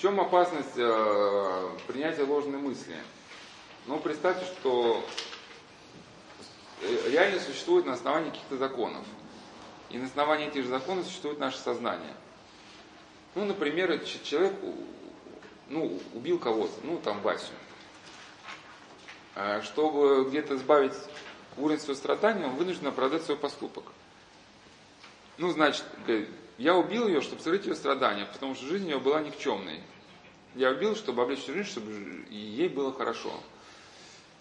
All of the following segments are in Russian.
В чем опасность э, принятия ложной мысли? Ну, представьте, что э, реально существует на основании каких-то законов. И на основании этих же законов существует наше сознание. Ну, например, человек ну, убил кого-то, ну, там, Васю. А чтобы где-то избавить уровень своего страдания, он вынужден оправдать свой поступок. Ну, значит, я убил ее, чтобы скрыть ее страдания, потому что жизнь ее была никчемной. Я убил, чтобы облечь жизнь, чтобы ей было хорошо.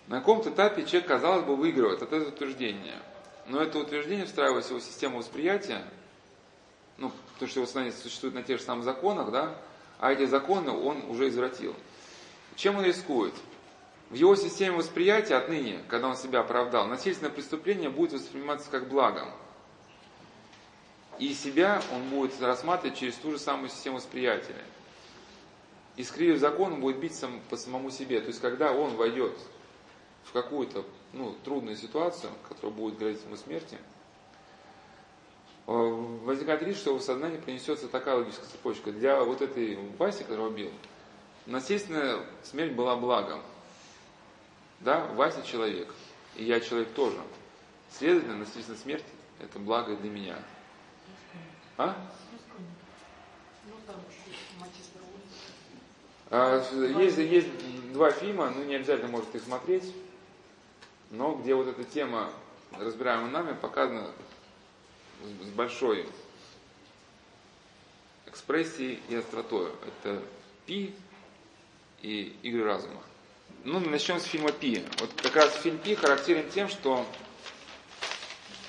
На каком-то этапе человек, казалось бы, выигрывает от этого утверждения. Но это утверждение, встраиваясь в его систему восприятия, ну, потому что его сознание существует на тех же самых законах, да, а эти законы он уже извратил. Чем он рискует? В его системе восприятия отныне, когда он себя оправдал, насильственное преступление будет восприниматься как благом. И себя он будет рассматривать через ту же самую систему восприятия. Искривив закон, он будет бить сам, по самому себе. То есть, когда он войдет в какую-то ну, трудную ситуацию, которая будет грозить ему смерти, э, возникает риск, что в сознании принесется такая логическая цепочка. Для вот этой Васи, которого убил, насильственная смерть была благом. Да, Вася человек, и я человек тоже. Следовательно, насильственная смерть – это благо для меня. А? а есть, есть два фильма, ну не обязательно может их смотреть, но где вот эта тема, разбираемая нами, показана с большой экспрессией и остротой. Это Пи и Игры разума. Ну, начнем с фильма Пи. Вот как раз фильм Пи характерен тем, что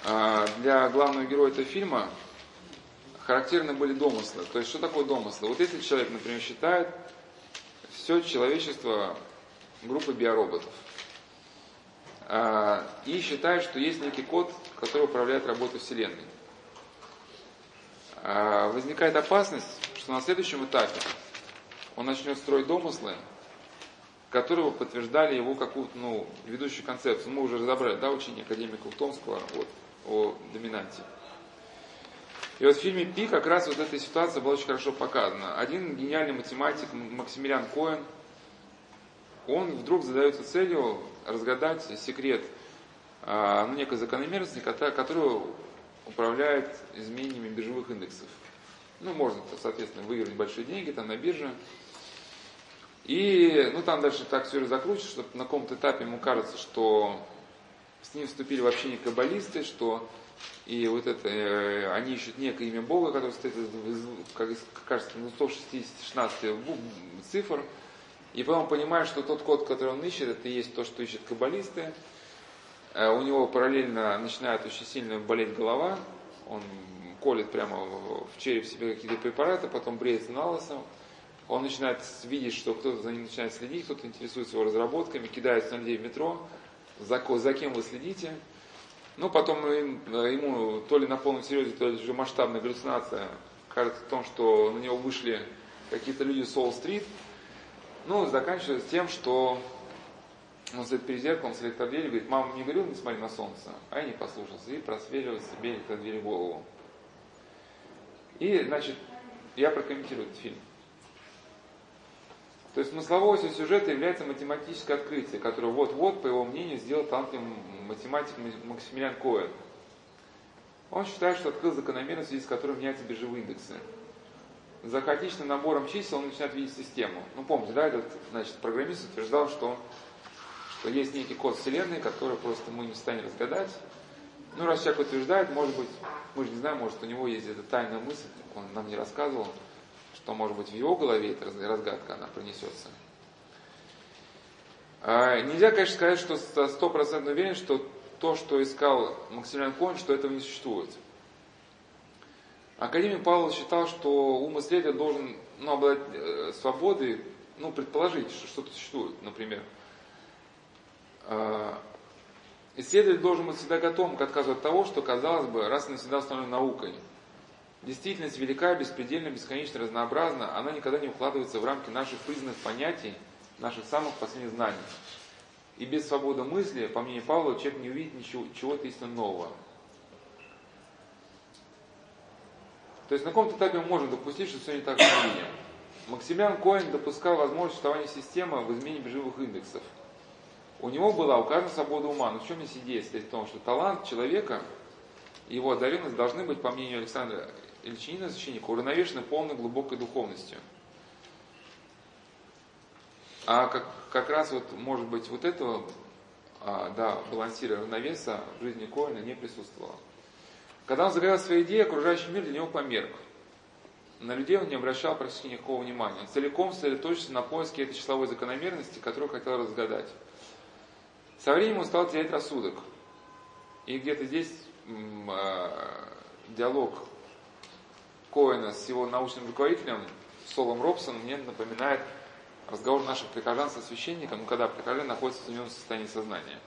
э, для главного героя этого фильма характерны были домыслы. То есть, что такое домыслы? Вот если человек, например, считает все человечество группой биороботов, а, и считает, что есть некий код, который управляет работой Вселенной. А, возникает опасность, что на следующем этапе он начнет строить домыслы, которые подтверждали его какую-то ну, ведущую концепцию. Мы уже разобрали, да, учение академика Ухтомского вот, о доминанте. И вот в фильме «Пи» как раз вот эта ситуация была очень хорошо показана. Один гениальный математик Максимилиан Коэн, он вдруг задается целью разгадать секрет а, ну, некой закономерности, которая управляет изменениями биржевых индексов. Ну, можно, соответственно, выиграть большие деньги там на бирже. И, ну, там дальше так все закручивается, что на каком-то этапе ему кажется, что с ним вступили вообще не каббалисты, что и вот это, э, они ищут некое имя Бога, которое стоит, как кажется, ну, 116 цифр. И потом понимает, что тот код, который он ищет, это и есть то, что ищут каббалисты. Э, у него параллельно начинает очень сильно болеть голова. Он колет прямо в череп себе какие-то препараты, потом бреется на лысо. Он начинает видеть, что кто-то за ним начинает следить, кто-то интересуется его разработками, кидается на людей в метро. За, за кем вы следите? Ну, потом ему то ли на полном серьезе, то ли уже масштабная галлюцинация кажется в том, что на него вышли какие-то люди с Уолл-стрит. Ну, заканчивается тем, что он стоит перед зеркалом, с электродверью, говорит, мама мне говорила, не смотри на солнце, а я не послушался, и просвеливает себе электродверь голову. И, значит, я прокомментирую этот фильм. То есть смысловой осью сюжета является математическое открытие, которое вот-вот, по его мнению, сделал талантливый математик Максимилиан Коэн. Он считает, что открыл закономерность, в связи с которой меняются биржевые индексы. За хаотичным набором чисел он начинает видеть систему. Ну, помните, да, этот, значит, программист утверждал, что, что есть некий код Вселенной, который просто мы не состоянии разгадать. Ну, раз человек утверждает, может быть, мы же не знаем, может, у него есть эта тайная мысль, он нам не рассказывал, что, может быть, в его голове эта разгадка, она принесется. А, нельзя, конечно, сказать, что стопроцентно уверен, что то, что искал Максимилиан Коэн, что этого не существует. Академик Павел считал, что ум исследователя должен ну, обладать э, свободой, ну, предположить, что что-то существует, например. Э, исследователь должен быть всегда готов к отказу от того, что, казалось бы, раз и навсегда установлено наукой. Действительность велика, беспредельно, бесконечно разнообразна, она никогда не укладывается в рамки наших признанных понятий, наших самых последних знаний. И без свободы мысли, по мнению Павла, человек не увидит ничего, чего-то истинно нового. То есть на каком-то этапе мы можем допустить, что все не так, мы видим. Максимилиан Коэн допускал возможность существования системы в измене биржевых индексов. У него была указана свобода ума. Но в чем здесь идея стоит в том, что талант человека и его одаренность должны быть, по мнению Александра Ильчинина, священника, уравновешены полной глубокой духовностью. А как, как раз вот, может быть, вот этого, а, да, балансира равновеса в жизни Коина не присутствовало. Когда он заговорил свои идеи, окружающий мир для него померк. На людей он не обращал практически никакого внимания. Он целиком сосредоточился на поиске этой числовой закономерности, которую хотел разгадать. Со временем он стал терять рассудок. И где-то здесь э, диалог Коэна с его научным руководителем Солом Робсоном мне напоминает разговор наших прихожан со священником, когда прихожан находится в измененном состоянии сознания.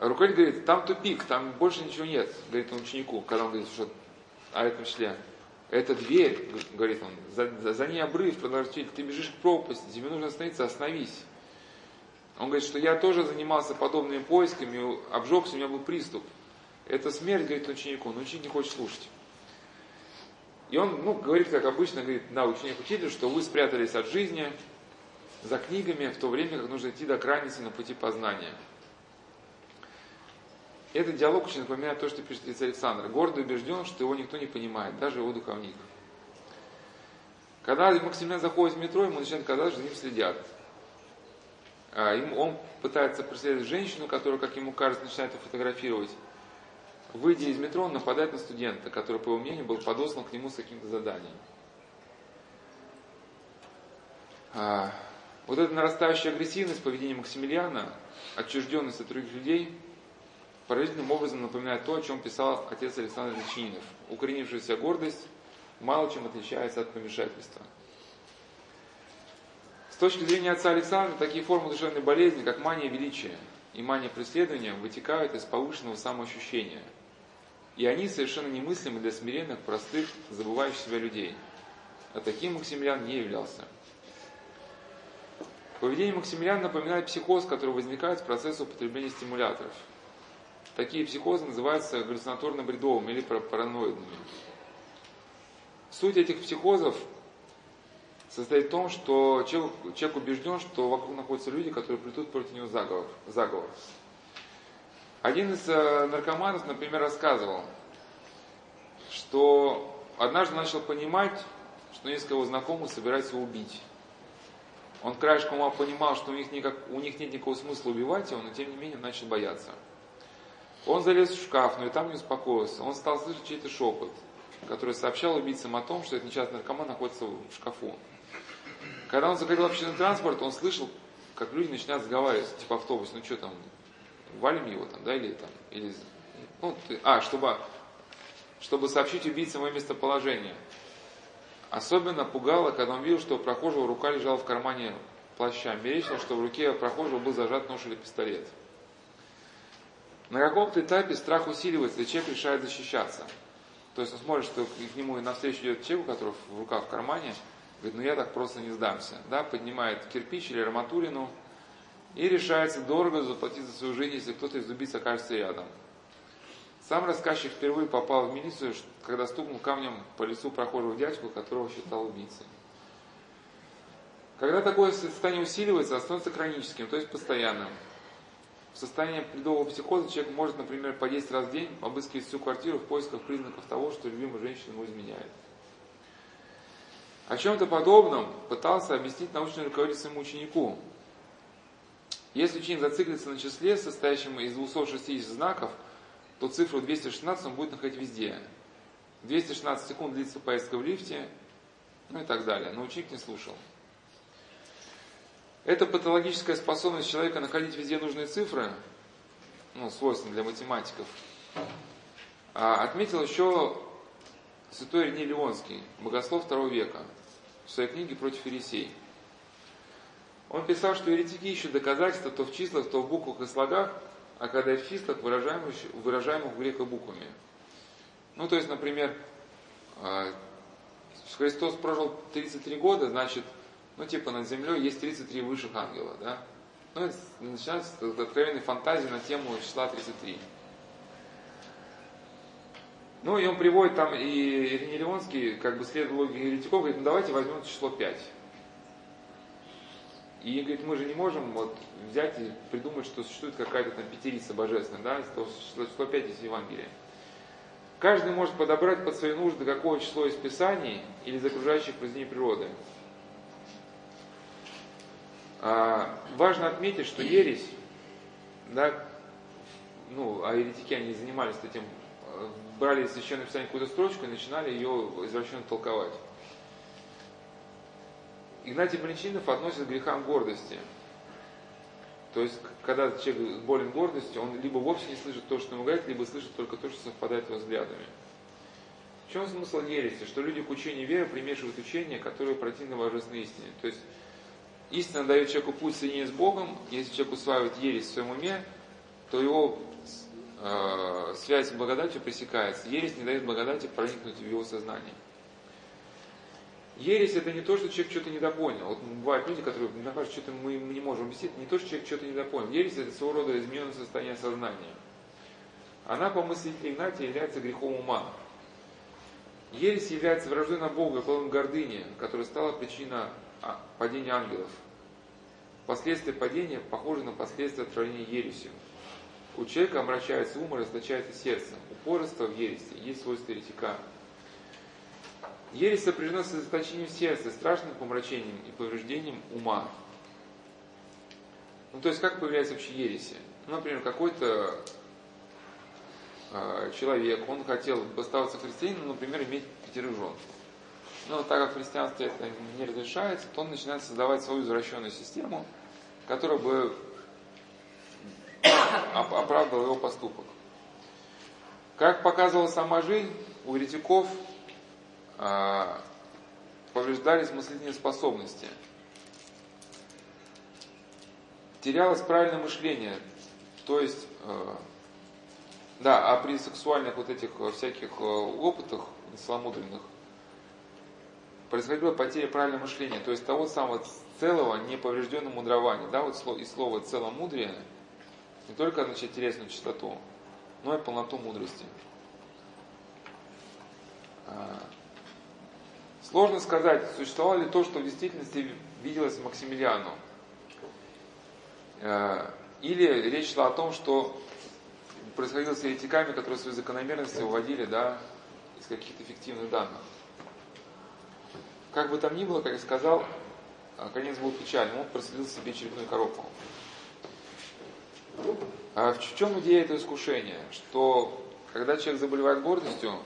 Руководитель говорит, там тупик, там больше ничего нет, говорит он ученику, когда он говорит, что а этом числе, это дверь, говорит он, за, за, за ней обрыв, продолжитель, ты бежишь к пропасти, тебе нужно остановиться, остановись. Он говорит, что я тоже занимался подобными поисками, обжегся, у меня был приступ. Это смерть, говорит ученику, но ученик не хочет слушать. И он, ну, говорит, как обычно, говорит, да, ученик учитель, что вы спрятались от жизни за книгами в то время, как нужно идти до крайности на пути познания. Этот диалог очень напоминает то, что пишет отец Александр. Гордо убежден, что его никто не понимает, даже его духовник. Когда Максимилиан заходит в метро, ему начинает казаться, что за ним следят. А, он пытается преследовать женщину, которая, как ему кажется, начинает его фотографировать. Выйдя из метро, он нападает на студента, который, по его мнению, был подослан к нему с каким-то заданием. А, вот эта нарастающая агрессивность поведения Максимилиана, отчужденность от других людей – поразительным образом напоминает то, о чем писал отец Александр Личининов. Укоренившаяся гордость мало чем отличается от помешательства. С точки зрения отца Александра, такие формы душевной болезни, как мания величия и мания преследования, вытекают из повышенного самоощущения. И они совершенно немыслимы для смиренных, простых, забывающих себя людей. А таким Максимилиан не являлся. Поведение Максимилиана напоминает психоз, который возникает в процессе употребления стимуляторов – Такие психозы называются галлюцинаторно-бредовыми или параноидными. Суть этих психозов состоит в том, что человек, человек убежден, что вокруг находятся люди, которые плетут против него заговор. заговор. Один из э, наркоманов, например, рассказывал, что однажды начал понимать, что несколько его знакомых собираются убить. Он краешком ума понимал, что у них, никак, у них нет никакого смысла убивать его, но тем не менее начал бояться. Он залез в шкаф, но и там не успокоился. Он стал слышать чей-то шепот, который сообщал убийцам о том, что этот несчастный наркоман находится в шкафу. Когда он заходил в общественный транспорт, он слышал, как люди начинают разговаривать, типа автобус, ну что там, валим его там, да, или там, или, ну, ты, а, чтобы, чтобы сообщить убийцам его местоположение. Особенно пугало, когда он видел, что у прохожего рука лежала в кармане плаща. Мерещил, что в руке прохожего был зажат нож или пистолет. На каком-то этапе страх усиливается, и человек решает защищаться. То есть он смотрит, что к нему и навстречу идет человек, у которого в руках в кармане, говорит, ну я так просто не сдамся. Да, поднимает кирпич или арматурину и решается дорого заплатить за свою жизнь, если кто-то из убийц окажется рядом. Сам рассказчик впервые попал в милицию, когда стукнул камнем по лицу прохожего дядьку, которого считал убийцей. Когда такое состояние усиливается, становится хроническим, то есть постоянным. В состоянии предового психоза человек может, например, по 10 раз в день обыскивать всю квартиру в поисках признаков того, что любимая женщина ему изменяет. О чем-то подобном пытался объяснить научный руководитель своему ученику. Если ученик зациклится на числе, состоящем из 260 знаков, то цифру 216 он будет находить везде. 216 секунд длится поездка в лифте, ну и так далее. Но ученик не слушал. Эта патологическая способность человека находить везде нужные цифры, ну, свойственно для математиков, а, отметил еще святой Ириней Леонский, богослов второго века, в своей книге «Против Ересей». Он писал, что еретики ищут доказательства то в числах, то в буквах и слогах, а когда в числах, выражаемых, выражаемых в греко буквами. Ну, то есть, например, а, Христос прожил 33 года, значит, ну, типа, над землей есть 33 высших ангела, да? Ну, начинается откровенной фантазии на тему числа 33. Ну и он приводит там, и Ириней Леонский, как бы следует логике еретиков, говорит, ну давайте возьмем число 5. И говорит, мы же не можем вот взять и придумать, что существует какая-то там пятерица божественная, да, из число 5 из Евангелия. Каждый может подобрать под свои нужды какое число из Писаний или из окружающих произведений природы. А, важно отметить, что ересь, да, ну, а еретики они занимались этим, брали из Священного Писания какую-то строчку и начинали ее извращенно толковать. Игнатий Бринчинов относит к грехам гордости. То есть, когда человек болен гордостью, он либо вовсе не слышит то, что ему говорят, либо слышит только то, что совпадает его взглядами. В чем смысл ереси? Что люди к учению веры примешивают учения, которые противны божественной истине. То есть, истина дает человеку путь соединения с Богом, если человек усваивает ересь в своем уме, то его э, связь с благодатью пресекается. Ересь не дает благодати проникнуть в его сознание. Ересь это не то, что человек что-то недопонял. Вот бывают люди, которые мне кажется, что-то мы не можем объяснить, не то, что человек что-то недопонял. Ересь это своего рода измененное состояние сознания. Она, по мысли Игнатия, является грехом ума. Ересь является враждой на Бога, плодом гордыни, которая стала причиной а, падения ангелов. Последствия падения похожи на последствия отравления ересью. У человека омрачается ум и расточается сердце. Упорство в ереси есть свойство еретика. Ересь сопряжена с сосредоточением сердца, страшным помрачением и повреждением ума. Ну, то есть, как появляется вообще ереси? Ну, например, какой-то э, человек, он хотел оставаться христианином, например, иметь пятерых жен. Но так как в христианстве это не разрешается, то он начинает создавать свою извращенную систему, которая бы оправдывала его поступок. Как показывала сама жизнь, у еретиков повреждались мыслительные способности. Терялось правильное мышление. То есть, э, да, а при сексуальных вот этих всяких э, опытах несламудренных происходила потеря правильного мышления, то есть того самого целого неповрежденного мудрования. Да, вот и слово целомудрие не только означает телесную чистоту, но и полноту мудрости. Сложно сказать, существовало ли то, что в действительности виделось Максимилиану. Э, или речь шла о том, что происходило с еретиками, которые свои закономерности уводили да, из каких-то фиктивных данных. Как бы там ни было, как я сказал, э, конец был печальным, он проследил себе черепную коробку. А в чем идея этого искушения? Что когда человек заболевает гордостью,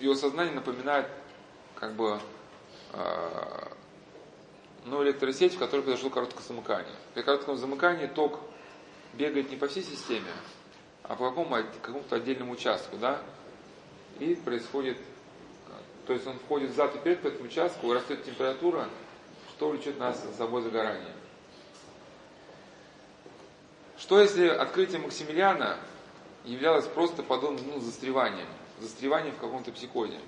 его сознание напоминает как бы э, ну, электросеть, в которой произошло короткое замыкание. При коротком замыкании ток бегает не по всей системе, а по какому, какому-то отдельному участку, да, и происходит, то есть он входит зад и вперед по этому участку, растет температура, что влечет нас за собой загорание. Что если открытие Максимилиана являлось просто подобным ну, застреванием, застреванием в каком-то психозе?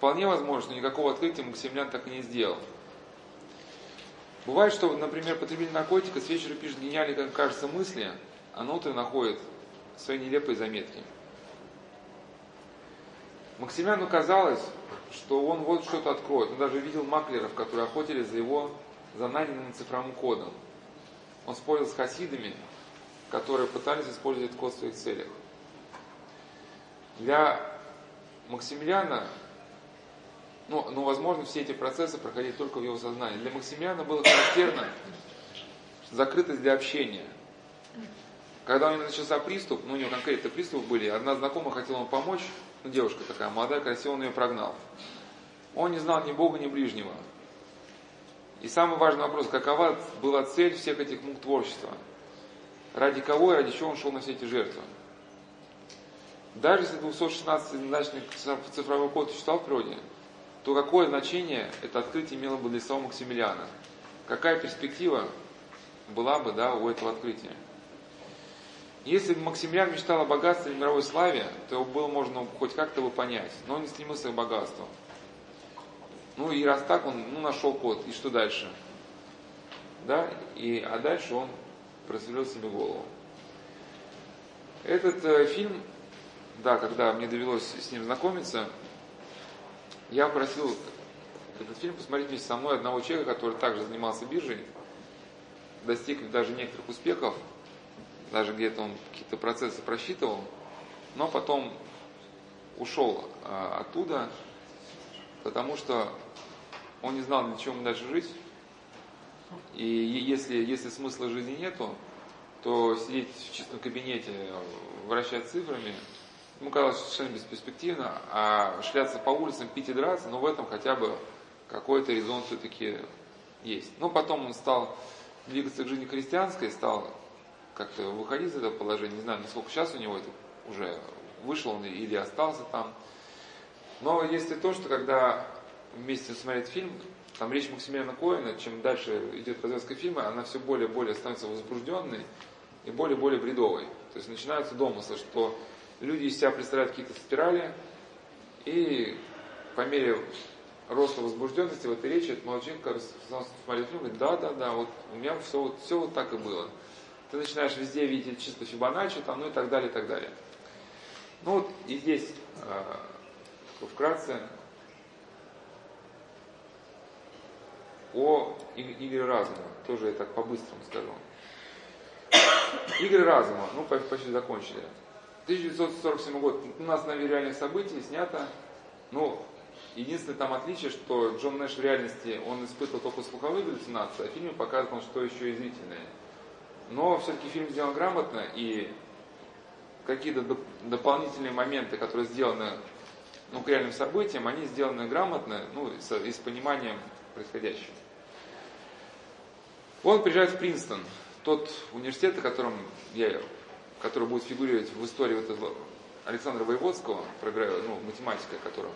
Вполне возможно, никакого открытия Максимилиан так и не сделал. Бывает, что, например, потребитель наркотика с вечера пишет гениальные, как кажется, мысли, а на утро находит свои нелепые заметки. Максимилиану казалось, что он вот что-то откроет. Он даже видел маклеров, которые охотились за его за найденным цифровым кодом. Он спорил с хасидами, которые пытались использовать код в своих целях. Для Максимилиана но, но, возможно, все эти процессы проходили только в его сознании. Для Максимилиана было характерно закрытость для общения. Когда у него начался приступ, ну у него конкретно приступы были, одна знакомая хотела ему помочь, ну девушка такая, молодая, красивая, он ее прогнал. Он не знал ни Бога, ни ближнего. И самый важный вопрос, какова была цель всех этих мук творчества? Ради кого и ради чего он шел на все эти жертвы? Даже если 216-значный цифровой код существовал в природе, то какое значение это открытие имело бы для самого Максимилиана? Какая перспектива была бы да, у этого открытия? Если бы Максимилиан мечтал о богатстве и мировой славе, то его было можно хоть как-то бы понять, но он не стремился к богатству. Ну и раз так, он ну, нашел код, и что дальше? Да, и, а дальше он просверлил себе голову. Этот э, фильм да, когда мне довелось с ним знакомиться, я просил этот фильм посмотреть вместе со мной одного человека, который также занимался биржей, достиг даже некоторых успехов, даже где-то он какие-то процессы просчитывал, но потом ушел а, оттуда, потому что он не знал, для чего ему дальше жить. И если, если смысла жизни нету, то сидеть в чистом кабинете, вращать цифрами, ему казалось совершенно бесперспективно, а шляться по улицам, пить и драться, но в этом хотя бы какой-то резон все-таки есть. Но потом он стал двигаться к жизни христианской, стал как-то выходить из этого положения, не знаю, насколько сейчас у него это уже вышел он или остался там. Но есть и то, что когда вместе смотреть фильм, там речь Максимилиана Коина, чем дальше идет развязка фильма, она все более и более становится возбужденной и более и более бредовой. То есть начинаются домыслы, что люди из себя представляют какие-то спирали, и по мере роста возбужденности в этой речи этот который смотрит фильм, говорит, да, да, да, вот у меня все, вот, все вот так и было. Ты начинаешь везде видеть чисто Фибоначчи, там, ну и так далее, и так далее. Ну вот и здесь э, вкратце о игре разума. Тоже я так по-быстрому скажу. Игры разума, ну почти закончили. 1947 год, у нас на реальных событий снято, ну, единственное там отличие, что Джон Нэш в реальности, он испытывал только слуховые галлюцинации, а в фильме показывал, что еще и зрительное. Но все-таки фильм сделан грамотно, и какие-то доп- дополнительные моменты, которые сделаны ну, к реальным событиям, они сделаны грамотно, ну, с, и с пониманием происходящего. Он приезжает в Принстон, тот университет, о котором я, который будет фигурировать в истории вот этого Александра Воеводского, ну, математика которого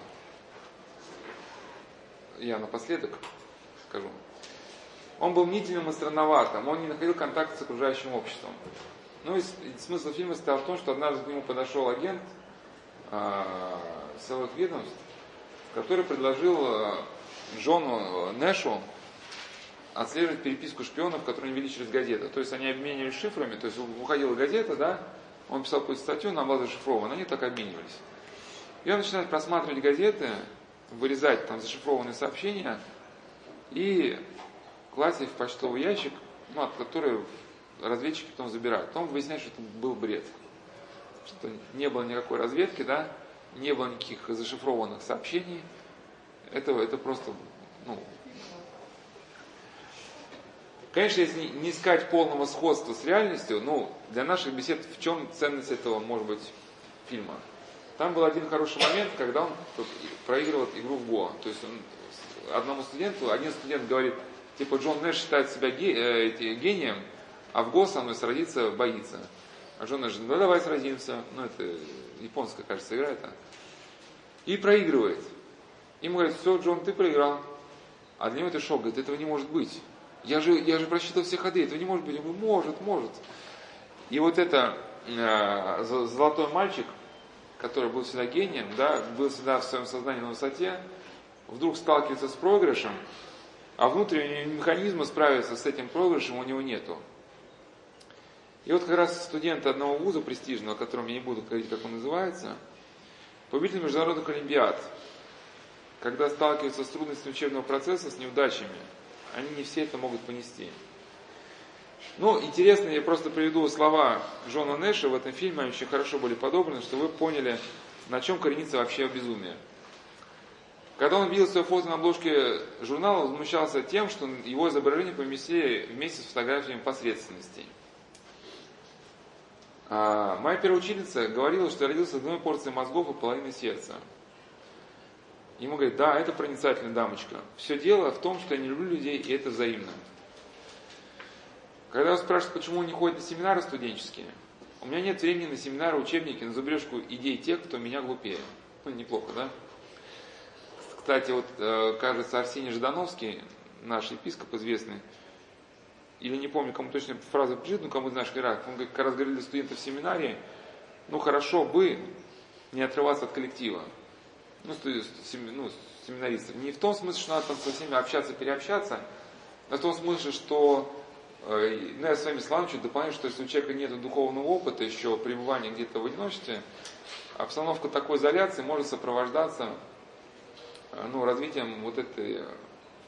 я напоследок скажу. Он был мнительным и странноватым, он не находил контакта с окружающим обществом. Ну и смысл фильма состоял в том, что однажды к нему подошел агент э, силовых ведомств, который предложил э, Джону Нэшу отслеживать переписку шпионов, которые они вели через газеты. То есть они обменивались шифрами, то есть выходила газета, да, он писал какую-то статью, она была зашифрована, они так обменивались. И он начинает просматривать газеты, вырезать там зашифрованные сообщения и класть их в почтовый ящик, ну, от которой разведчики потом забирают. Потом выясняется, что это был бред. Что не было никакой разведки, да, не было никаких зашифрованных сообщений. Это, это просто, ну, Конечно, если не искать полного сходства с реальностью, ну, для наших бесед в чем ценность этого, может быть, фильма? Там был один хороший момент, когда он проигрывал игру в Го. То есть он одному студенту, один студент говорит, типа Джон Нэш считает себя э, гением, а в гол со мной сразиться боится. А Джон Нэш, ну давай сразимся. Ну, это японская, кажется, игра это. И проигрывает. Ему говорят, все, Джон, ты проиграл. А для него это шок, говорит, этого не может быть. Я же, я же просчитал все ходы, этого не может быть. Он говорит, может, может. И вот это э, золотой мальчик, который был всегда гением, да, был всегда в своем сознании на высоте, вдруг сталкивается с проигрышем, а внутреннего механизма справиться с этим проигрышем у него нету. И вот как раз студенты одного вуза престижного, о котором я не буду говорить, как он называется, победитель международных олимпиад, когда сталкиваются с трудностями учебного процесса, с неудачами, они не все это могут понести. Ну, интересно, я просто приведу слова Джона Нэша в этом фильме, они очень хорошо были подобраны, чтобы вы поняли, на чем коренится вообще безумие. Когда он видел свое фото на обложке журнала, он возмущался тем, что его изображение поместили вместе с фотографиями посредственностей. А моя первая ученица говорила, что я родился с одной порцией мозгов и половиной сердца. Ему говорит, да, это проницательная дамочка. Все дело в том, что я не люблю людей, и это взаимно. Когда вас спрашивают, почему он не ходит на семинары студенческие, у меня нет времени на семинары, учебники, на зубрежку идей тех, кто меня глупее. Ну, неплохо, да? Кстати, вот, э, кажется, Арсений Ждановский, наш епископ известный, или не помню, кому точно фраза принадлежит, ну, кому знаешь, он как раз говорил для студентов семинарии, ну, хорошо бы не отрываться от коллектива. Ну, ну, семинаристов. Не в том смысле, что надо там со всеми общаться, переобщаться, а в том смысле, что, э, ну, я своими словами чуть дополняю, что если у человека нет духовного опыта, еще пребывания где-то в одиночестве, обстановка такой изоляции может сопровождаться ну, развитием вот этой,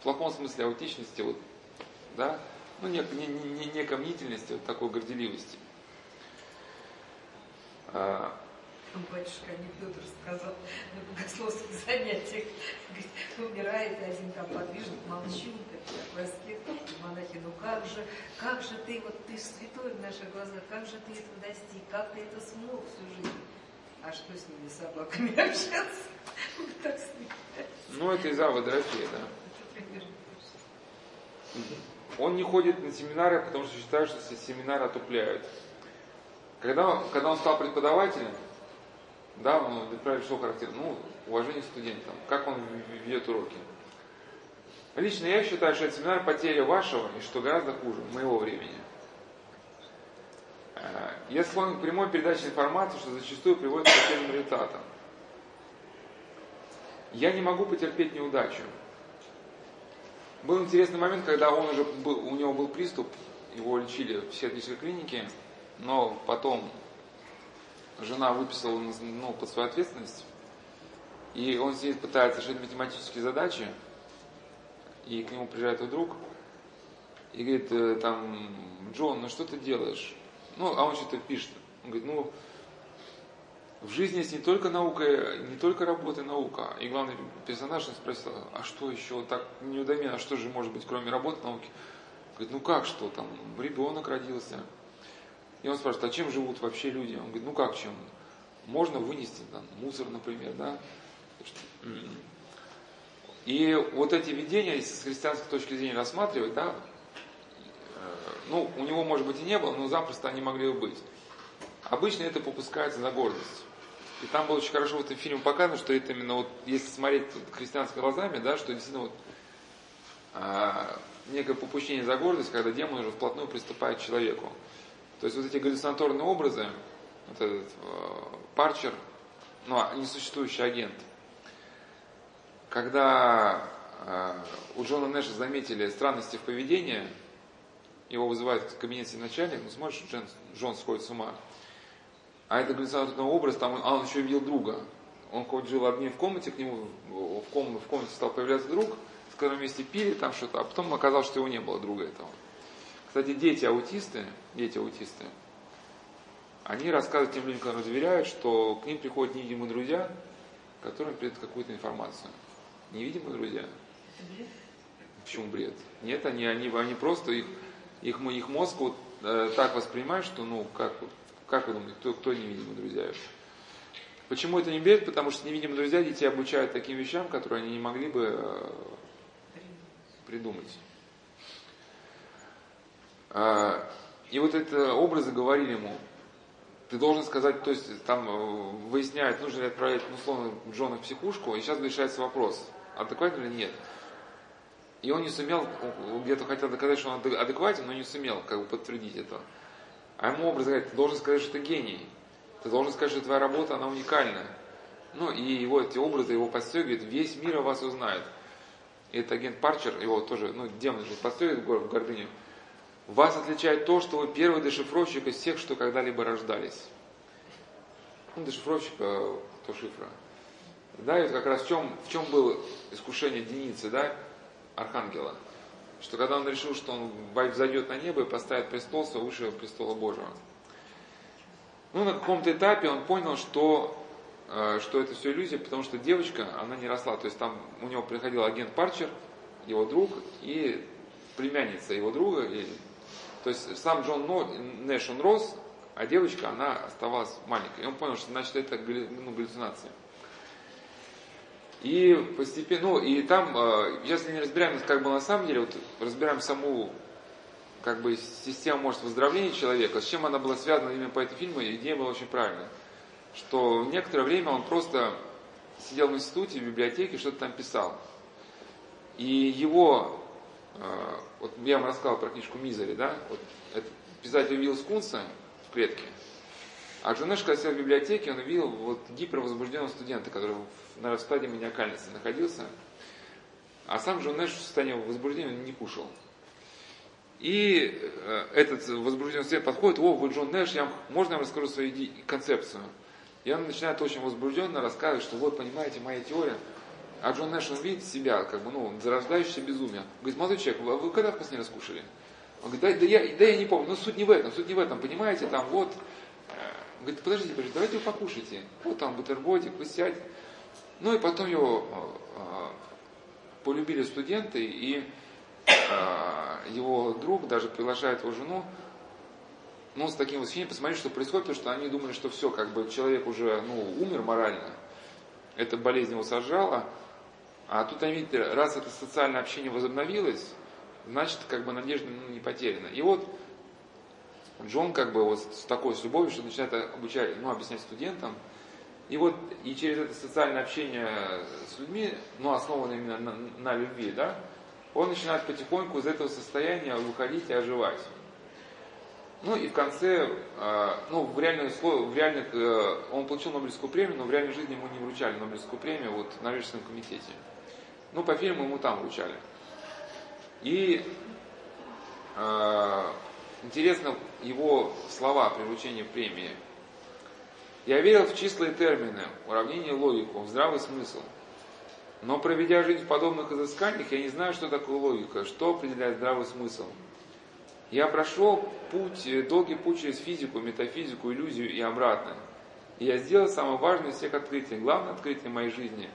в плохом смысле, аутичности, вот, да, ну, не, не, не, некой мнительности, вот такой горделивости. А, батюшка анекдот рассказал на богословских занятиях. Говорит, умирает один там подвижник, молчун, такой аскет, монахи, ну как же, как же ты, вот ты святой в наших глазах, как же ты этого достиг, как ты это смог всю жизнь? А что с ними собаками общаться? так ну, это из аводрофия, да. Он не ходит на семинары, потому что считает, что семинары отупляют. Когда, когда он стал преподавателем, да, он отправили что характерно? Ну, уважение студентам, как он ведет уроки. Лично я считаю, что это семинар потеря вашего, и что гораздо хуже, моего времени. Э, я склонен к прямой передаче информации, что зачастую приводит к потерянным результатам. Я не могу потерпеть неудачу. Был интересный момент, когда он уже был, у него был приступ, его лечили в психиатрической клинике, но потом жена выписала ну, под свою ответственность, и он сидит, пытается решить математические задачи, и к нему приезжает его друг, и говорит, э, там, Джон, ну что ты делаешь? Ну, а он что-то пишет. Он говорит, ну, в жизни есть не только наука, не только работа и наука. И главный персонаж он спросил, а что еще так неудобно, а что же может быть кроме работы науки? Говорит, ну как что там, ребенок родился, и он спрашивает, а чем живут вообще люди? Он говорит, ну как чем? Можно вынести там, мусор, например, да? И вот эти видения, если с христианской точки зрения рассматривать, да, э, ну, у него, может быть, и не было, но запросто они могли бы быть. Обычно это попускается за гордость. И там было очень хорошо в этом фильме показано, что это именно вот, если смотреть христианскими глазами, да, что действительно вот а, некое попущение за гордость, когда демон уже вплотную приступает к человеку. То есть вот эти галлюцинаторные образы, вот этот э, парчер, ну, а, несуществующий агент, когда э, у Джона Нэша заметили странности в поведении, его вызывает в кабинет начальник, ну смотришь, Джон, Джон сходит с ума. А это галлюцинаторный образ, там, а он еще видел друга. Он хоть жил один в комнате, к нему в, комнате, в комнате стал появляться друг, с которым вместе пили там что-то, а потом оказалось, что его не было друга этого. Кстати, дети аутисты, дети аутисты, они рассказывают тем людям, которые доверяют, что к ним приходят невидимые друзья, которым передают какую-то информацию. Невидимые друзья. Бред? Почему бред? Нет, они, они, они просто, их, их, их мозг вот, э, так воспринимает, что, ну, как, как вы думаете, кто, кто невидимые друзья? Почему это не бред? Потому что невидимые друзья детей обучают таким вещам, которые они не могли бы э, придумать. И вот это образы говорили ему, ты должен сказать, то есть там э, выясняют, нужно ли отправить, ну, условно, Джона в психушку, и сейчас решается вопрос, адекватен или нет. И он не сумел, где-то хотел доказать, что он адекватен, но не сумел как бы подтвердить это. А ему образ говорит, ты должен сказать, что ты гений. Ты должен сказать, что твоя работа, она уникальная. Ну, и его эти образы, его подстегивают, весь мир о вас узнает. И это агент Парчер, его тоже, ну, демон же подстегивает в гордыню. Вас отличает то, что вы первый дешифровщик из всех, что когда-либо рождались. Ну, дешифровщик э, то шифра. Да, и вот как раз в чем, в чем было искушение Деницы, да, Архангела. Что когда он решил, что он взойдет на небо и поставит престол свой выше престола Божьего. Ну, на каком-то этапе он понял, что, э, что это все иллюзия, потому что девочка, она не росла. То есть там у него приходил агент Парчер, его друг, и племянница его друга, и то есть сам Джон Нэш, он рос, а девочка, она оставалась маленькой. И он понял, что значит это ну, галлюцинация. И постепенно, ну и там, э, если не разбираем, как бы на самом деле, вот разбираем саму как бы систему, может, выздоровления человека, с чем она была связана именно по этому фильму, идея была очень правильная. Что некоторое время он просто сидел в институте, в библиотеке, что-то там писал. И его вот я вам рассказал про книжку Мизери, да, вот это, писатель увидел скунса в клетке, а Джон Нэш, когда сидел в библиотеке, он увидел вот гипервозбужденного студента, который на стадии маниакальности находился, а сам Джон Нэш в состоянии возбуждения не кушал. И э, этот возбужденный студент подходит, о, вы Джон Нэш, я, можно я вам расскажу свою концепцию? И он начинает очень возбужденно рассказывать, что вот, понимаете, моя теория. А Джон Нэш, он видит себя, как бы, ну, зарождающееся безумие. Говорит, молодой человек, вы, вы когда в последний раз кушали? Он говорит, да, да, я, да я не помню, но суть не в этом, суть не в этом, понимаете, там вот. Э, говорит, подождите, подождите, давайте вы покушайте. Вот там бутербродик, вы сядьте. Ну и потом его э, э, полюбили студенты, и его друг даже приглашает его жену ну, с таким восхищением посмотреть, что происходит, потому что они думали, что все, как бы человек уже, ну, умер морально, эта болезнь его сожрала, а тут они видят, раз это социальное общение возобновилось, значит, как бы надежда ну, не потеряна. И вот Джон как бы вот с такой с любовью, что начинает обучать, ну, объяснять студентам, и вот и через это социальное общение с людьми, ну, основанное именно на, на любви, да, он начинает потихоньку из этого состояния выходить и оживать. Ну и в конце, а, ну в реальных, в реальных, э, он получил Нобелевскую премию, но в реальной жизни ему не вручали Нобелевскую премию вот в Норвежском комитете. Ну по фильму ему там вручали. И э, интересно его слова при вручении премии. Я верил в числа и термины, уравнение логику, в здравый смысл. Но проведя жизнь в подобных изысканиях, я не знаю, что такое логика, что определяет здравый смысл. Я прошел путь, э, долгий путь через физику, метафизику, иллюзию и обратно. И я сделал самое важное из всех открытий, главное открытие моей жизни.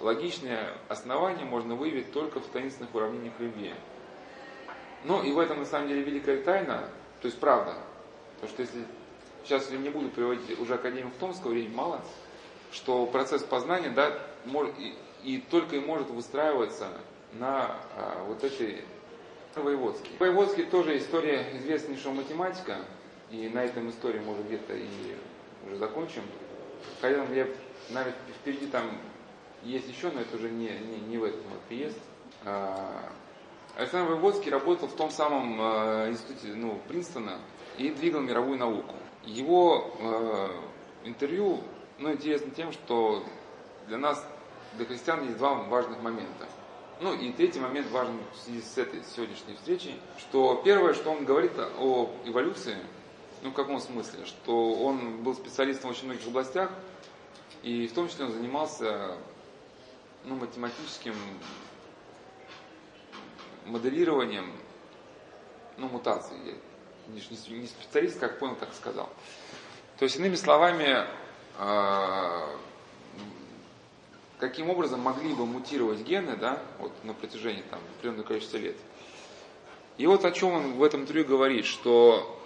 Логичное основание можно выявить только в таинственных уравнениях любви. Ну и в этом на самом деле великая тайна, то есть правда. Потому что если сейчас я не буду приводить уже академик Томского, времени мало, что процесс познания, да, может, и, и только и может выстраиваться на а, вот этой Воеводский. Воеводский тоже история известнейшего математика, и на этом истории, может, где-то и уже закончим. Хотя я, наверное, впереди там есть еще, но это уже не, не, не в этом вот приезд. А, Александр Воеводский работал в том самом э, институте ну, Принстона и двигал мировую науку. Его э, интервью ну, интересно тем, что для нас, для христиан, есть два важных момента. Ну и третий момент важен в связи с этой сегодняшней встречей, что первое, что он говорит о эволюции, ну в каком смысле, что он был специалистом в очень многих областях, и в том числе он занимался ну, математическим моделированием ну, мутаций. Я не, не специалист, как понял, так сказал. То есть, иными словами, а, каким образом могли бы мутировать гены да, вот, на протяжении там, определенного количества лет. И вот о чем он в этом интервью говорит, что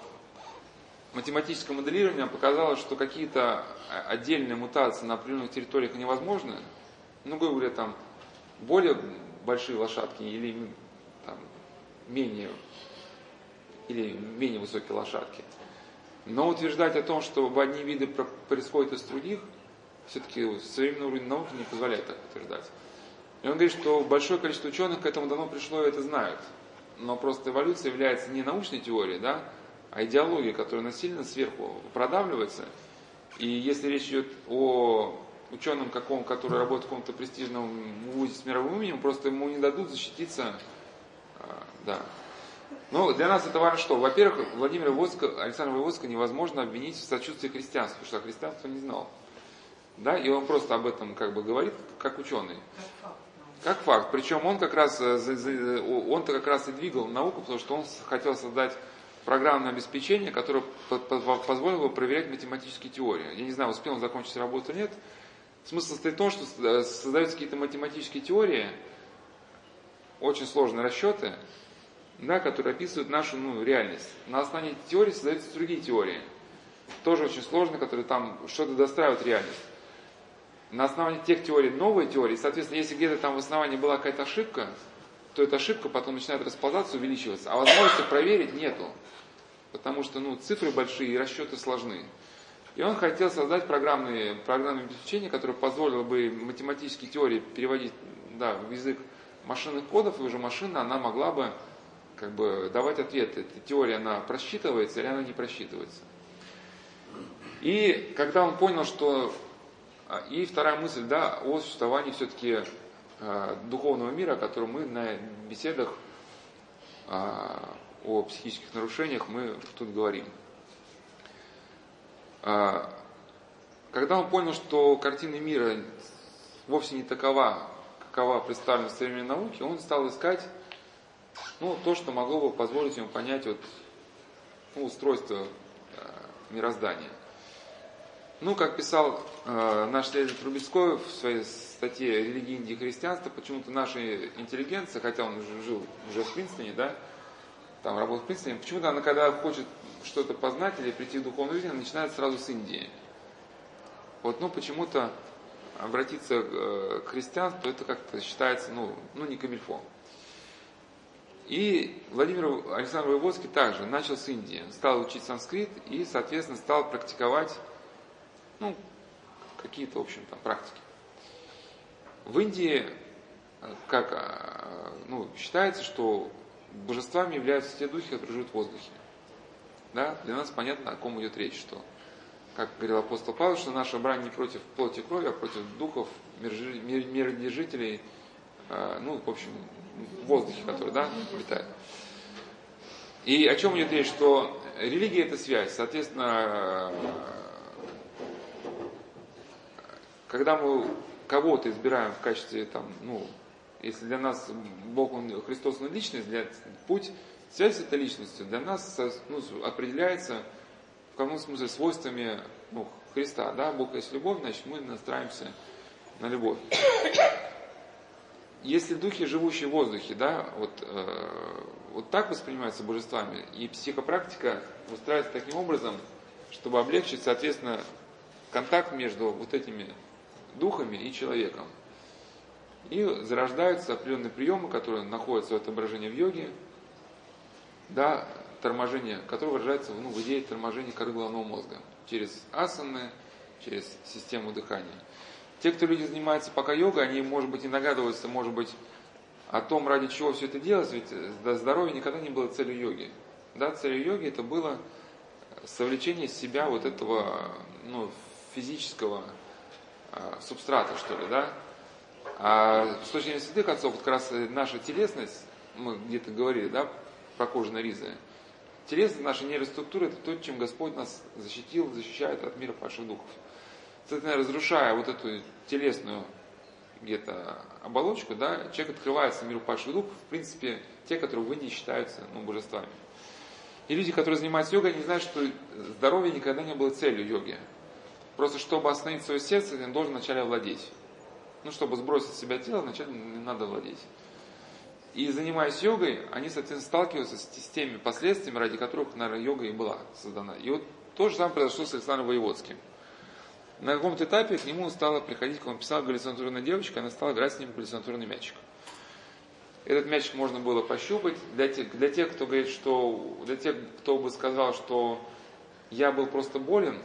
математическое моделирование показало, что какие-то отдельные мутации на определенных территориях невозможны. Ну, грубо говоря, там более большие лошадки или там, менее, или менее высокие лошадки. Но утверждать о том, что одни виды происходит из других – все-таки современный уровень науки не позволяет так утверждать. И он говорит, что большое количество ученых к этому давно пришло и это знают. Но просто эволюция является не научной теорией, да, а идеологией, которая насильно сверху продавливается. И если речь идет о ученом, каком, который работает в каком-то престижном вузе с мировым именем, просто ему не дадут защититься. А, да. Но для нас это важно что? Во-первых, Владимира Воска, Александра Воска невозможно обвинить в сочувствии христианству, потому что христианство не знал. Да, и он просто об этом как бы говорит, как ученый. Как факт. Причем он как раз, э, он-то как раз и двигал науку, потому что он хотел создать программное обеспечение, которое позволило бы проверять математические теории. Я не знаю, успел он закончить работу или нет. Смысл состоит в том, что э, создаются какие-то математические теории, очень сложные расчеты, да, которые описывают нашу ну, реальность. На основании этих теорий создаются другие теории, тоже очень сложные, которые там что-то достраивают реальность на основании тех теорий новые теории, соответственно, если где-то там в основании была какая-то ошибка, то эта ошибка потом начинает расползаться, увеличиваться, а возможности проверить нету, потому что ну, цифры большие и расчеты сложны. И он хотел создать программное обеспечение, которое позволило бы математические теории переводить да, в язык машинных кодов, и уже машина, она могла бы как бы давать ответы. Эта теория, она просчитывается или она не просчитывается. И когда он понял, что а, и вторая мысль, да, о существовании все-таки э, духовного мира, о котором мы на беседах э, о психических нарушениях мы тут говорим. Э, когда он понял, что картина мира вовсе не такова, какова представлена в современной науке, он стал искать ну, то, что могло бы позволить ему понять вот, ну, устройство э, мироздания. Ну, как писал э, наш следователь Трубецкой в своей статье «Религия Индии и христианство», почему-то наша интеллигенция, хотя он жил уже в Принстоне, да, там работал в Принстоне, почему-то она, когда хочет что-то познать или прийти в духовную жизнь, она начинает сразу с Индии. Вот, ну, почему-то обратиться э, к христианству, это как-то считается, ну, ну не камильфо. И Владимир Александр Воеводский также начал с Индии, стал учить санскрит и, соответственно, стал практиковать, ну, какие-то, в общем, там, практики. В Индии, как, э, ну, считается, что божествами являются те духи, которые живут в воздухе. Да? Для нас понятно, о ком идет речь, что как говорил апостол Павел, что наша брань не против плоти крови, а против духов, миродержителей, э, ну, в общем, в воздухе, который, да, летает. И о чем идет речь, что религия это связь, соответственно, э, когда мы кого-то избираем в качестве, там, ну, если для нас Бог, он, Христос, он личность, для, путь связи с этой личностью для нас ну, определяется в каком смысле свойствами ну, Христа. Да? Бог есть любовь, значит мы настраиваемся на любовь. Если духи, живущие в воздухе, да, вот, э, вот так воспринимаются божествами, и психопрактика выстраивается таким образом, чтобы облегчить, соответственно, контакт между вот этими духами и человеком. И зарождаются определенные приемы, которые находятся в отображении в йоге, да, торможение, которое выражается ну, в идее торможения коры головного мозга через асаны, через систему дыхания. Те, кто люди занимаются пока йогой, они, может быть, не догадываются, может быть, о том, ради чего все это делать, ведь здоровье никогда не было целью йоги. Да, целью йоги это было совлечение себя вот этого ну, физического а, субстрата, что ли, да. А с точки зрения святых отцов, вот как раз наша телесность, мы где-то говорили, да, про ризы, Телесность наша нейроструктура – это то, чем Господь нас защитил, защищает от мира падших духов. Соответственно, разрушая вот эту телесную где-то оболочку, да, человек открывается миру падших духов, в принципе, те, которые в Индии считаются ну, божествами. И люди, которые занимаются йогой, они знают, что здоровье никогда не было целью йоги. Просто чтобы остановить свое сердце, он должен вначале овладеть. Ну, чтобы сбросить с себя тело, вначале надо владеть. И занимаясь йогой, они, соответственно, сталкиваются с, теми последствиями, ради которых, наверное, йога и была создана. И вот то же самое произошло с Александром Воеводским. На каком-то этапе к нему стала приходить, как он писал, галлюцинаторная девочка, она стала играть с ним в галлюцинаторный мячик. Этот мячик можно было пощупать. Для тех, для тех, кто говорит, что для тех, кто бы сказал, что я был просто болен,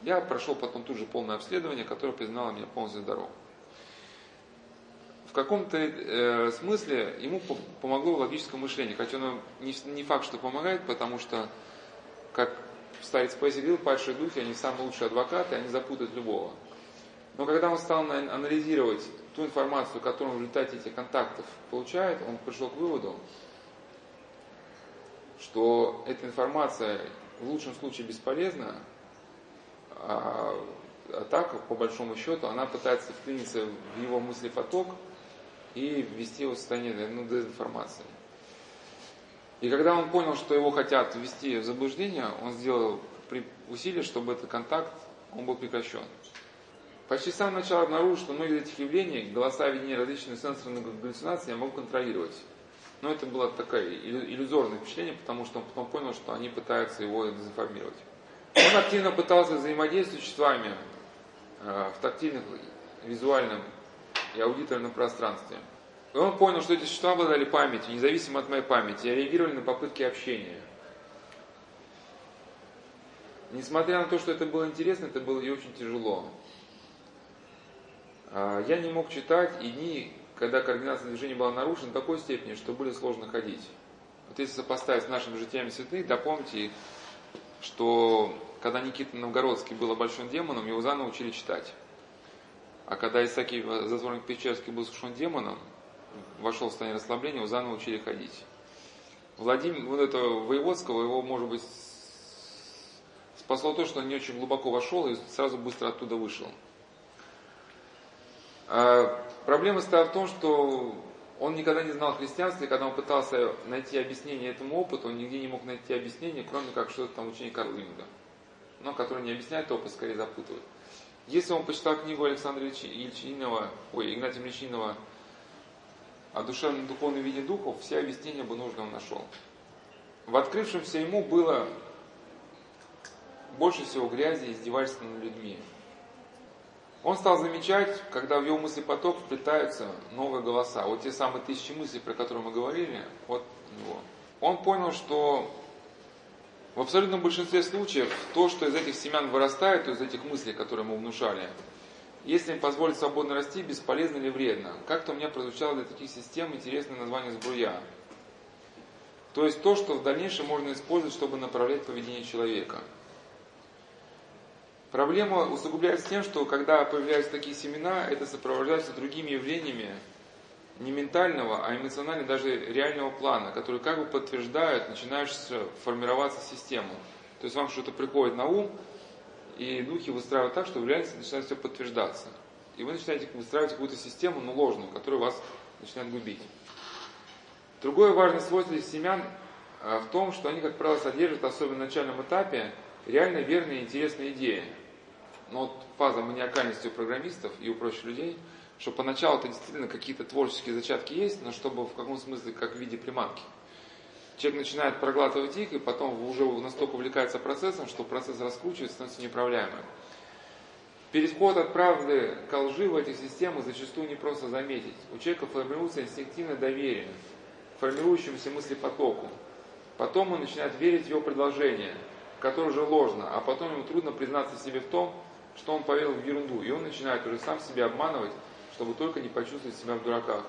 я прошел потом тут же полное обследование, которое признало меня полностью здоровым в каком-то э, смысле ему помогло логическое мышление, хотя оно не, не факт, что помогает, потому что, как старец поэзии говорил, падшие духи, они самые лучшие адвокаты, они запутают любого. Но когда он стал анализировать ту информацию, которую он в результате этих контактов получает, он пришел к выводу, что эта информация в лучшем случае бесполезна, а, а так, по большому счету, она пытается вклиниться в его мыслепоток, и ввести его в состояние ну, дезинформации. И когда он понял, что его хотят ввести в заблуждение, он сделал усилия, чтобы этот контакт он был прекращен. Почти с самого начала что многие из этих явлений, голоса, видения, различные сенсорные галлюцинации я могу контролировать. Но это было такое иллюзорное впечатление, потому что он потом понял, что они пытаются его дезинформировать. Он активно пытался взаимодействовать с вами э, в тактильном, визуальном и аудиторном пространстве. И он понял, что эти существа обладали памятью, независимо от моей памяти, и реагировали на попытки общения. Несмотря на то, что это было интересно, это было и очень тяжело. А, я не мог читать, и дни, когда координация движения была нарушена, до такой степени, что были сложно ходить. Вот если сопоставить с нашими житиями святых, да помните, что когда Никита Новгородский был большим демоном, его заново учили читать. А когда Исаакий затворник Печерский был сушен демоном, вошел в состояние расслабления, его заново учили ходить. Владимир, вот этого воеводского, его, может быть, спасло то, что он не очень глубоко вошел и сразу быстро оттуда вышел. А, проблема стала в том, что он никогда не знал христианства, и когда он пытался найти объяснение этому опыту, он нигде не мог найти объяснение, кроме как что-то там учение Карла Юнга, но который не объясняет опыт, скорее запутывает. Если он почитал книгу Александра Ильичинова, ой, Игнатия Ильичинова о душевном духовном виде духов, все объяснения бы нужно он нашел. В открывшемся ему было больше всего грязи и издевательства над людьми. Он стал замечать, когда в его мыслепоток вплетаются новые голоса. Вот те самые тысячи мыслей, про которые мы говорили, вот него. Он понял, что в абсолютном большинстве случаев то, что из этих семян вырастает, то из этих мыслей, которые мы внушали, если им позволить свободно расти, бесполезно или вредно. Как-то у меня прозвучало для таких систем интересное название сбруя. То есть то, что в дальнейшем можно использовать, чтобы направлять поведение человека – Проблема усугубляется тем, что когда появляются такие семена, это сопровождается другими явлениями не ментального, а эмоционально даже реального плана, которые как бы подтверждают начинающуюся формироваться систему. То есть вам что-то приходит на ум, и духи выстраивают так, что в реальности начинает все подтверждаться. И вы начинаете выстраивать какую-то систему, но ложную, которая вас начинает губить. Другое важное свойство семян а, в том, что они, как правило, содержат, особенно на начальном этапе, реально верные и интересные идеи. Но вот фаза маниакальности у программистов и у прочих людей, что поначалу это действительно какие-то творческие зачатки есть, но чтобы в каком смысле, как в виде приманки. Человек начинает проглатывать их, и потом уже настолько увлекается процессом, что процесс раскручивается, становится неуправляемым. Переход от правды к лжи в этих системах зачастую не просто заметить. У человека формируется инстинктивное доверие к формирующемуся мыслепотоку. Потом он начинает верить в его предложение – которое уже ложно, а потом ему трудно признаться себе в том, что он поверил в ерунду, и он начинает уже сам себя обманывать, чтобы только не почувствовать себя в дураках.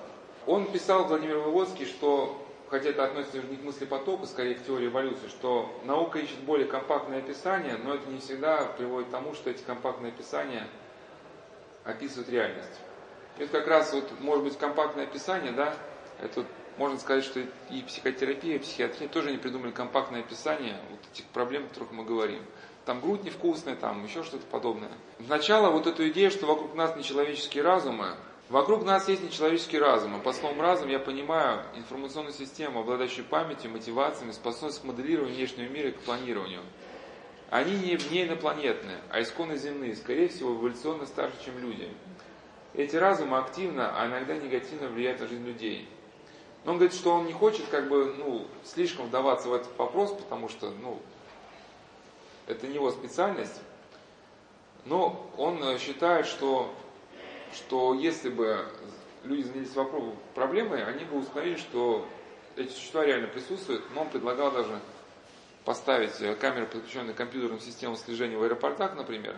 Он писал, Владимир Выводский, что, хотя это относится не к мысли потока, скорее к теории эволюции, что наука ищет более компактное описание, но это не всегда приводит к тому, что эти компактные описания описывают реальность. Это как раз вот, может быть, компактное описание, да, это можно сказать, что и психотерапия, и психиатрия тоже не придумали компактное описание вот этих проблем, о которых мы говорим. Там грудь невкусная, там еще что-то подобное. Сначала вот эту идею, что вокруг нас нечеловеческие разумы, Вокруг нас есть нечеловеческий разум, и по словам разум я понимаю информационную систему, обладающую памятью, мотивациями, способностью к моделированию внешнего мира и к планированию. Они не, не инопланетные, а исконно земные, скорее всего, эволюционно старше, чем люди. Эти разумы активно, а иногда негативно влияют на жизнь людей. Но он говорит, что он не хочет как бы, ну, слишком вдаваться в этот вопрос, потому что, ну, это не его специальность. Но он э, считает, что, что если бы люди занялись вопросом проблемой, они бы установили, что эти существа реально присутствуют, но он предлагал даже поставить э, камеры, подключенные к компьютерным системам слежения в аэропортах, например,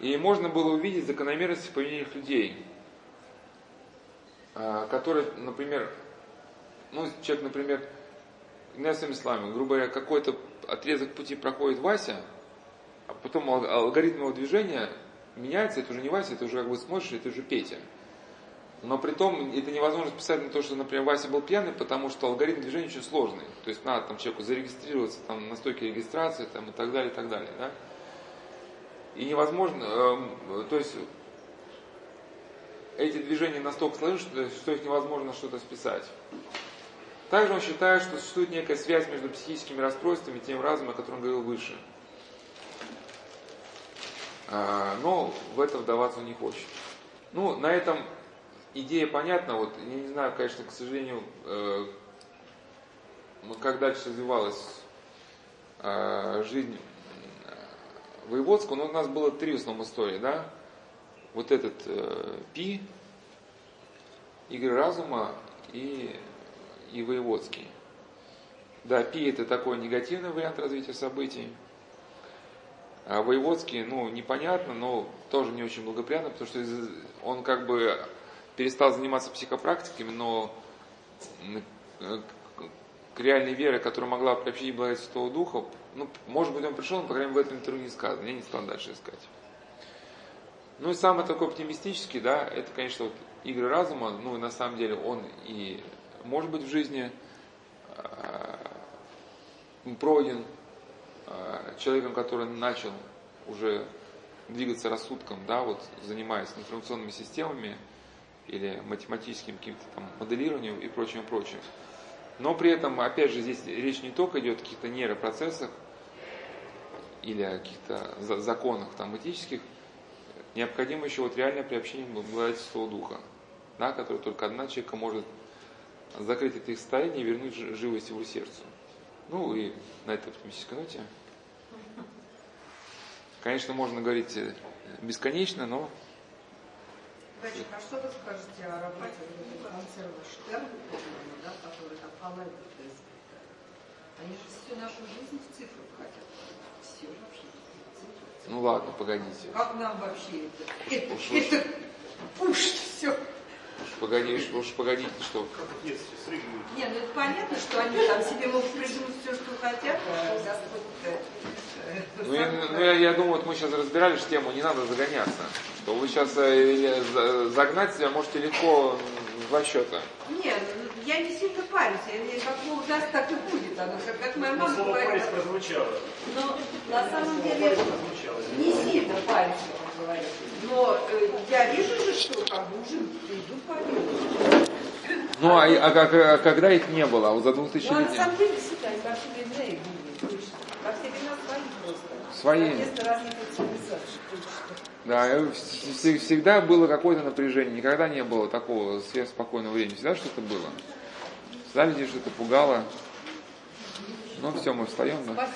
и можно было увидеть закономерности в поведении людей. А, который, например, ну, человек, например, своем исламе, грубо говоря, какой-то отрезок пути проходит Вася, а потом алгоритм его движения меняется, это уже не Вася, это уже как бы смотришь, это уже Петя. Но при том это невозможно списать на то, что, например, Вася был пьяный, потому что алгоритм движения очень сложный. То есть надо там человеку зарегистрироваться там, на стойке регистрации там, и так далее, и так далее. Да? И невозможно, э, то есть эти движения настолько сложны, что, что их невозможно что-то списать. Также он считает, что существует некая связь между психическими расстройствами и тем разумом, о котором говорил выше. А, но в это вдаваться не хочет. Ну, на этом идея понятна. Вот, я не знаю, конечно, к сожалению, э, как дальше развивалась э, жизнь Воеводского, но у нас было три основных истории, да? вот этот э, пи, игры разума и, и воеводский. Да, пи это такой негативный вариант развития событий. А воеводский, ну, непонятно, но тоже не очень благоприятно, потому что он как бы перестал заниматься психопрактиками, но к реальной вере, которая могла приобщить благодать Святого Духа, ну, может быть, он пришел, но, по крайней мере, в этом интервью не сказано. Я не стал дальше искать. Ну и самый такой оптимистический, да, это, конечно, вот игры разума, ну и на самом деле он и может быть в жизни э, пройден, э, человеком, который начал уже двигаться рассудком, да, вот занимаясь информационными системами или математическим каким-то там моделированием и прочим, прочим. Но при этом, опять же, здесь речь не только идет о каких-то нейропроцессах или о каких-то законах там этических, необходимо еще вот реальное приобщение благодати Святого Духа, да, который только одна человека может закрыть это их состояние и вернуть живость его сердцу. Ну и на этой оптимистической ноте. Конечно, можно говорить э, бесконечно, но... Братчик, а что вы скажете о работе концерна Штерн, да, который там Палай Они же всю нашу жизнь в цифру хотят. Все вообще. Ну ладно, погодите. Как нам вообще это? Это, это уж все. Погоди, уж погодите, что... Не, ну это понятно, что они там себе могут придумать все, что хотят, а Господь ну, я, ну я, я думаю, вот мы сейчас разбирали же тему, не надо загоняться. То вы сейчас э, загнать себя можете легко в два счета. Нет, я не сильно парюсь, я, как Бог даст, так и будет. Оно, как, как моя мама парить прозвучало. Но на самом деле не сильно парюсь, Но э, я вижу же, что как бы уже иду по Ну, а, а, как, а когда их не было? А вот за 2000 Ну, а лет? на самом деле всегда, как всегда, и будет. Во все времена свои просто. Свои. Да, э, вс- всегда было какое-то напряжение, никогда не было такого сверхспокойного времени, всегда что-то было. Всегда людей что-то пугало. Ну все, мы встаем, да?